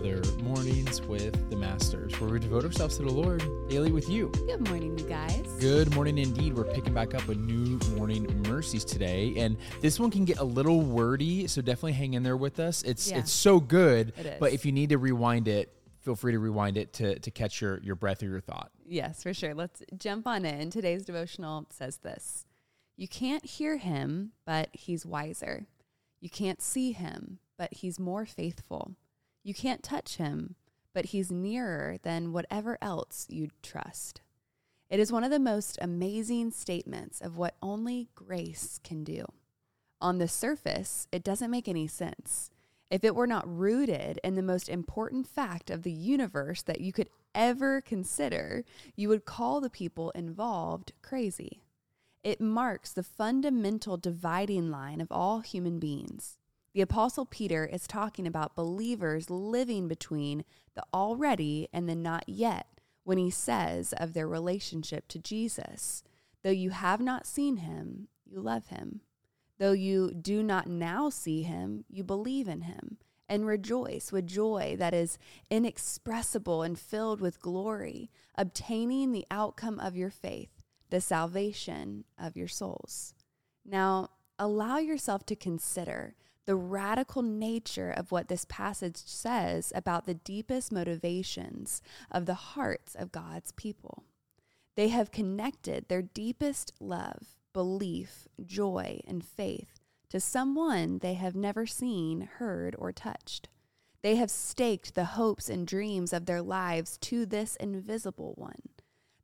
Mornings with the Masters, where we devote ourselves to the Lord daily with you. Good morning, you guys. Good morning indeed. We're picking back up with new morning mercies today, and this one can get a little wordy, so definitely hang in there with us. It's Yeah. it's so good, It is. but if you need to rewind it, feel free to rewind it to to catch your your breath or your thought. Yes, for sure. Let's jump on in. Today's devotional says this You can't hear him, but he's wiser. You can't see him, but he's more faithful. You can't touch him, but he's nearer than whatever else you'd trust. It is one of the most amazing statements of what only grace can do. On the surface, it doesn't make any sense. If it were not rooted in the most important fact of the universe that you could ever consider, you would call the people involved crazy. It marks the fundamental dividing line of all human beings. The Apostle Peter is talking about believers living between the already and the not yet when he says of their relationship to Jesus, though you have not seen him, you love him. Though you do not now see him, you believe in him and rejoice with joy that is inexpressible and filled with glory, obtaining the outcome of your faith, the salvation of your souls. Now, allow yourself to consider the radical nature of what this passage says about the deepest motivations of the hearts of God's people. They have connected their deepest love, belief, joy, and faith to someone they have never seen, heard, or touched. They have staked the hopes and dreams of their lives to this invisible one.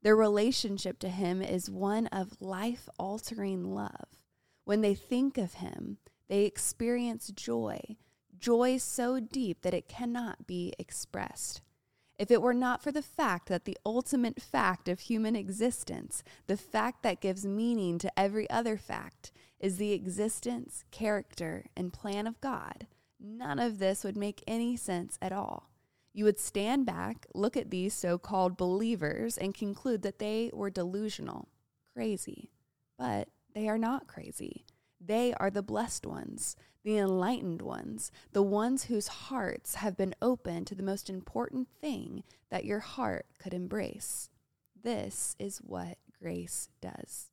Their relationship to him is one of life altering love. When they think of him, they experience joy, joy so deep that it cannot be expressed. If it were not for the fact that the ultimate fact of human existence, the fact that gives meaning to every other fact, is the existence, character, and plan of God, none of this would make any sense at all. You would stand back, look at these so called believers, and conclude that they were delusional, crazy. But they are not crazy. They are the blessed ones, the enlightened ones, the ones whose hearts have been open to the most important thing that your heart could embrace. This is what grace does.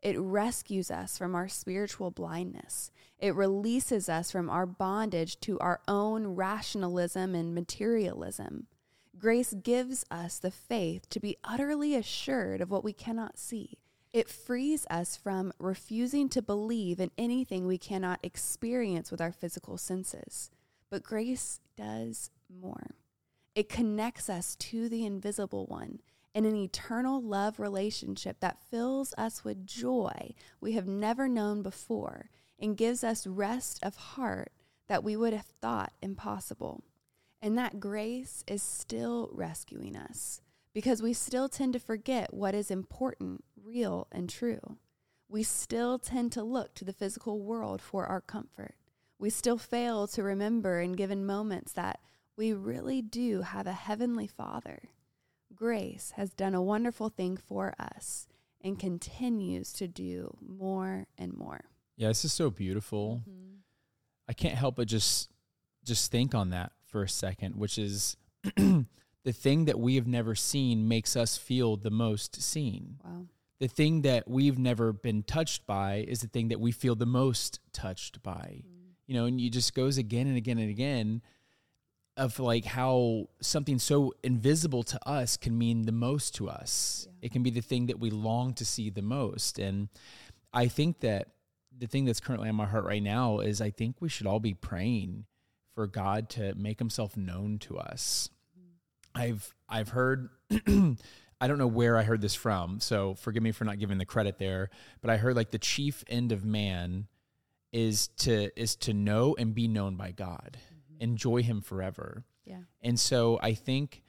It rescues us from our spiritual blindness. It releases us from our bondage to our own rationalism and materialism. Grace gives us the faith to be utterly assured of what we cannot see. It frees us from refusing to believe in anything we cannot experience with our physical senses. But grace does more. It connects us to the invisible one in an eternal love relationship that fills us with joy we have never known before and gives us rest of heart that we would have thought impossible. And that grace is still rescuing us because we still tend to forget what is important, real, and true. We still tend to look to the physical world for our comfort. We still fail to remember in given moments that we really do have a heavenly Father. Grace has done a wonderful thing for us and continues to do more and more. Yeah, this is so beautiful. Mm-hmm. I can't help but just just think on that for a second, which is the thing that we have never seen makes us feel the most seen. Wow. The thing that we've never been touched by is the thing that we feel the most touched by. Mm. You know, and it just goes again and again and again of like how something so invisible to us can mean the most to us. It can be the thing that we long to see the most. And I think that the thing that's currently on my heart right now is I think we should all be praying for God to make himself known to us. I've I've heard I don't know where I heard this from, so forgive me for not giving the credit there, but I heard like the chief end of man is to is to know and be known by God. Mm-hmm. Enjoy him forever. Yeah. And so I think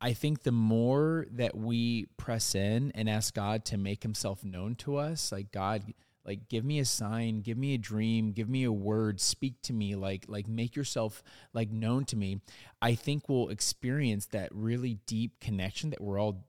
I think the more that we press in and ask God to make himself known to us, like God, like give me a sign, give me a dream, give me a word, speak to me, like like make yourself like known to me, I think we'll experience that really deep connection that we're all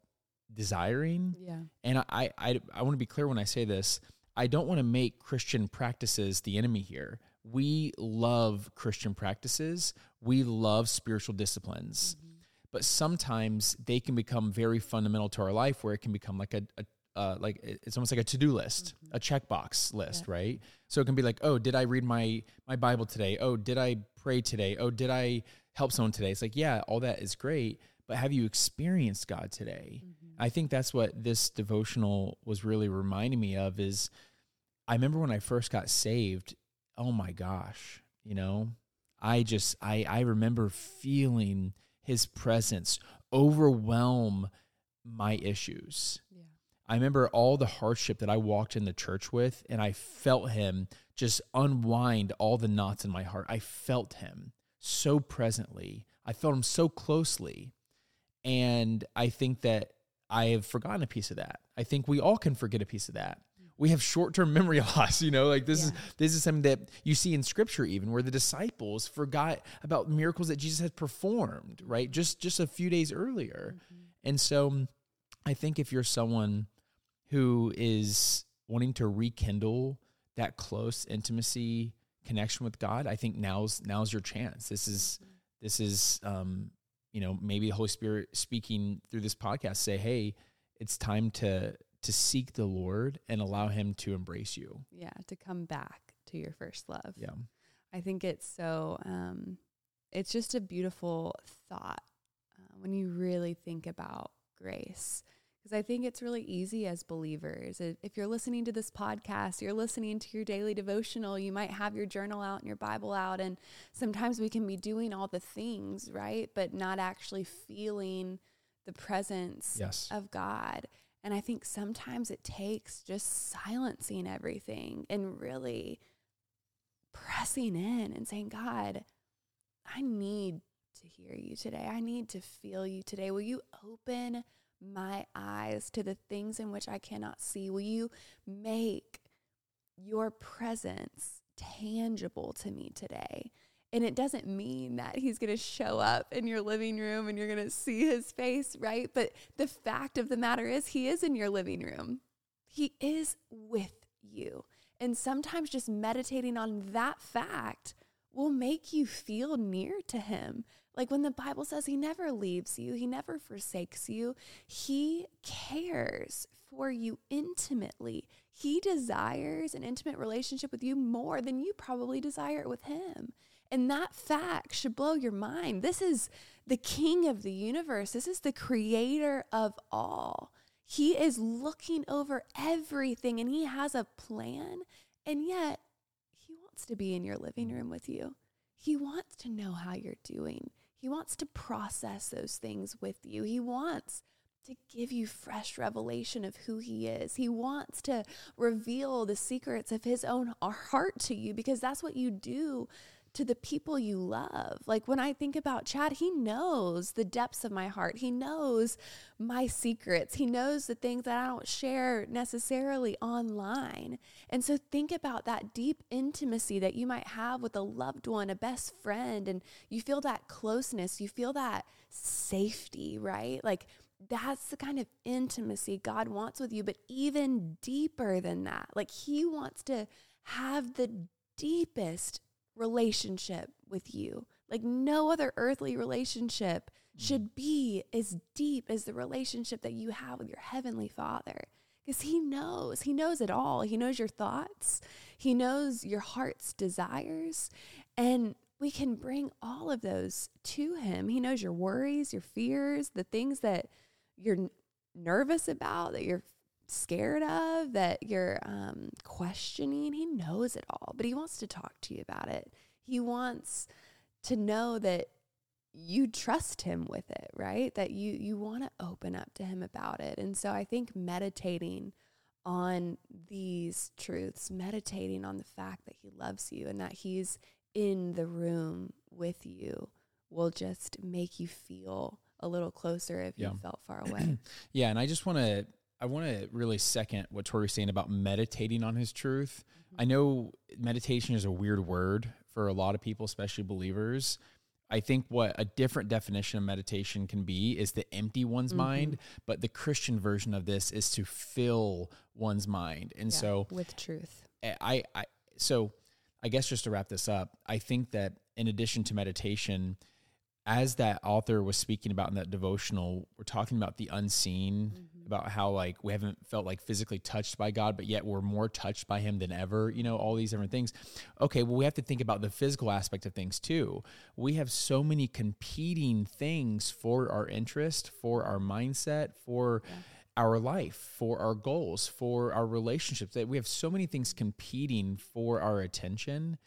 desiring. Yeah. And I, I, I want to be clear when I say this. I don't want to make Christian practices the enemy here. we love Christian practices, we love spiritual disciplines, mm-hmm. but sometimes they can become very fundamental to our life, where it can become like a, a uh, like it's almost like a to-do list, a checkbox list, right? So it can be like, oh, did I read my my Bible today? Oh, did I pray today? Oh, did I help someone today? It's like, yeah, all that is great, but have you experienced God today? I think that's what this devotional was really reminding me of is I remember when I first got saved, oh my gosh, you know, I just I I remember feeling his presence overwhelm my issues. Yeah. I remember all the hardship that I walked in the church with, and I felt him just unwind all the knots in my heart. I felt him so presently. I felt him so closely. And I think that I have forgotten a piece of that. I think we all can forget a piece of that. We have short-term memory loss, you know, like this is this is something that you see in scripture even where the disciples forgot about miracles that Jesus had performed, right? Just just a few days earlier. Mm-hmm. And so I think if you're someone who is wanting to rekindle that close intimacy connection with God, I think now's now's your chance. This is this is um, you know, maybe the Holy Spirit speaking through this podcast say, "Hey, it's time to to seek the Lord and allow him to embrace you." Yeah. To come back to your first love. Yeah. I think it's so, um, it's just a beautiful thought uh, when you really think about grace. Because I think it's really easy as believers. If you're listening to this podcast, you're listening to your daily devotional, you might have your journal out and your Bible out. And sometimes we can be doing all the things, right? But not actually feeling the presence Yes. of God. And I think sometimes it takes just silencing everything and really pressing in and saying, God, I need to hear you today. I need to feel you today. Will you open my eyes to the things in which I cannot see? Will you make your presence tangible to me today? And it doesn't mean that he's going to show up in your living room and you're going to see his face, right? But the fact of the matter is, he is in your living room. He is with you. And sometimes just meditating on that fact will make you feel near to him. Like when the Bible says he never leaves you, he never forsakes you, he cares for you intimately. He desires an intimate relationship with you more than you probably desire it with him. And that fact should blow your mind. This is the king of the universe, this is the creator of all. He is looking over everything and he has a plan. And yet, he wants to be in your living room with you. He wants to know how you're doing. He wants to process those things with you. He wants to give you fresh revelation of who he is. He wants to reveal the secrets of his own heart to you because that's what you do to the people you love. Like when I think about Chad, he knows the depths of my heart. He knows my secrets. He knows the things that I don't share necessarily online. And so think about that deep intimacy that you might have with a loved one, a best friend, and you feel that closeness, you feel that safety, right? Like that's the kind of intimacy God wants with you, but even deeper than that. Like He wants to have the deepest relationship with you. Like no other earthly relationship mm. should be as deep as the relationship that you have with your Heavenly Father. Because He knows, He knows it all. He knows your thoughts, He knows your heart's desires. And we can bring all of those to Him. He knows your worries, your fears, the things that you're nervous about, that you're scared of, that you're um, questioning. He knows it all, but He wants to talk to you about it. He wants to know that you trust him with it, right? That you you want to open up to him about it. And so I think meditating on these truths, meditating on the fact that he loves you and that he's in the room with you will just make you feel a little closer if Yeah. you felt far away. Yeah, and I just want to I want to really second what Tori's saying about meditating on his truth. I know meditation is a weird word for a lot of people, especially believers. I think what a different definition of meditation can be is to empty one's mm-hmm. mind, but the Christian version of this is to fill one's mind. And Yeah, so with truth. I, I so I guess just to wrap this up, I think that in addition to meditation, as that author was speaking about in that devotional, we're talking about the unseen, mm-hmm. about how like we haven't felt like physically touched by God, but yet we're more touched by Him than ever, you know, all these different things. Okay, well, we have to think about the physical aspect of things too. We have so many competing things for our interest, for our mindset, for yeah. our life, for our goals, for our relationships. That we have so many things competing for our attention.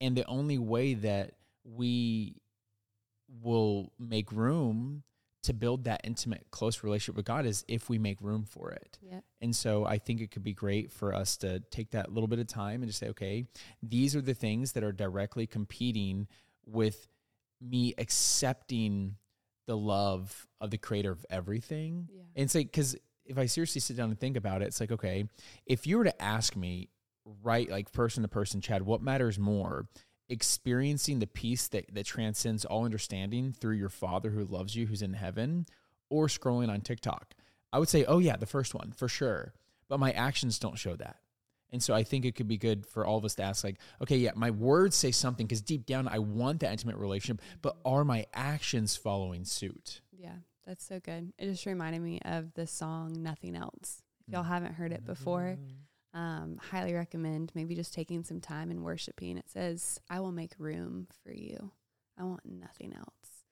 And the only way that we will make room to build that intimate, close relationship with God is if we make room for it. Yeah. And so I think it could be great for us to take that little bit of time and just say, okay, these are the things that are directly competing with me accepting the love of the creator of everything. Yeah. And it's like, because if I seriously sit down and think about it, it's like, okay, if you were to ask me, right, like person to person, Chad, what matters more? Experiencing the peace that, that transcends all understanding through your father who loves you, who's in heaven, or scrolling on TikTok? I would say, oh, yeah, the first one for sure. But my actions don't show that. And so I think it could be good for all of us to ask, like, okay, yeah, my words say something because deep down I want that intimate relationship, but are my actions following suit? Yeah, that's so good. It just reminded me of the song Nothing Else. If y'all haven't heard it before, mm um, highly recommend maybe just taking some time and worshiping. It says, I will make room for you. I want nothing else.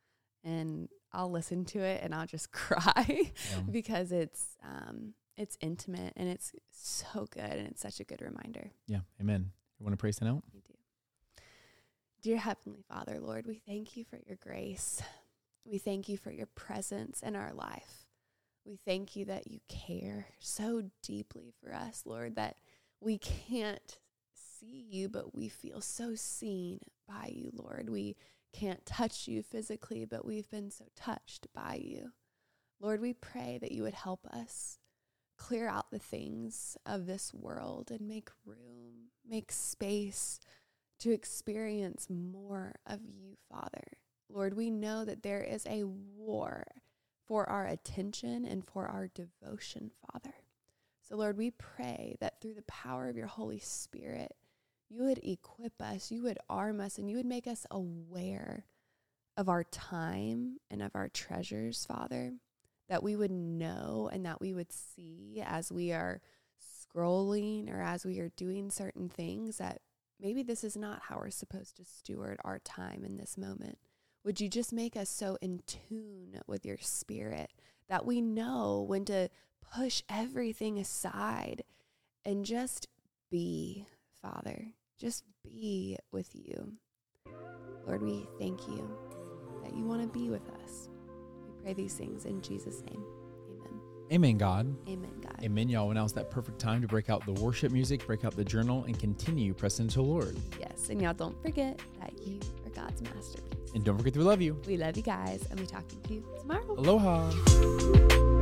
And I'll listen to it and I'll just cry yeah. because it's um, it's intimate and it's so good and it's such a good reminder. Yeah. Amen. You want to pray that out? I do. Dear Heavenly Father, Lord, we thank you for your grace. We thank you for your presence in our life. We thank you that you care so deeply for us, Lord, that we can't see you, but we feel so seen by you, Lord. We can't touch you physically, but we've been so touched by you. Lord, we pray that you would help us clear out the things of this world and make room, make space to experience more of you, Father. Lord, we know that there is a war for our attention and for our devotion, Father. So, Lord, we pray that through the power of your Holy Spirit, you would equip us, you would arm us, and you would make us aware of our time and of our treasures, Father, that we would know and that we would see as we are scrolling or as we are doing certain things that maybe this is not how we're supposed to steward our time in this moment. Would you just make us so in tune with your spirit that we know when to push everything aside and just be, Father, just be with you. Lord, we thank you that you want to be with us. We pray these things in Jesus' name. Amen. Amen, God. Amen, God. Amen, y'all. Now's that perfect time to break out the worship music, break out the journal, and continue pressing to the Lord. Yes, and y'all don't forget that you are God's masterpiece. And don't forget to love you. We love you guys, and we talking to you tomorrow. Aloha.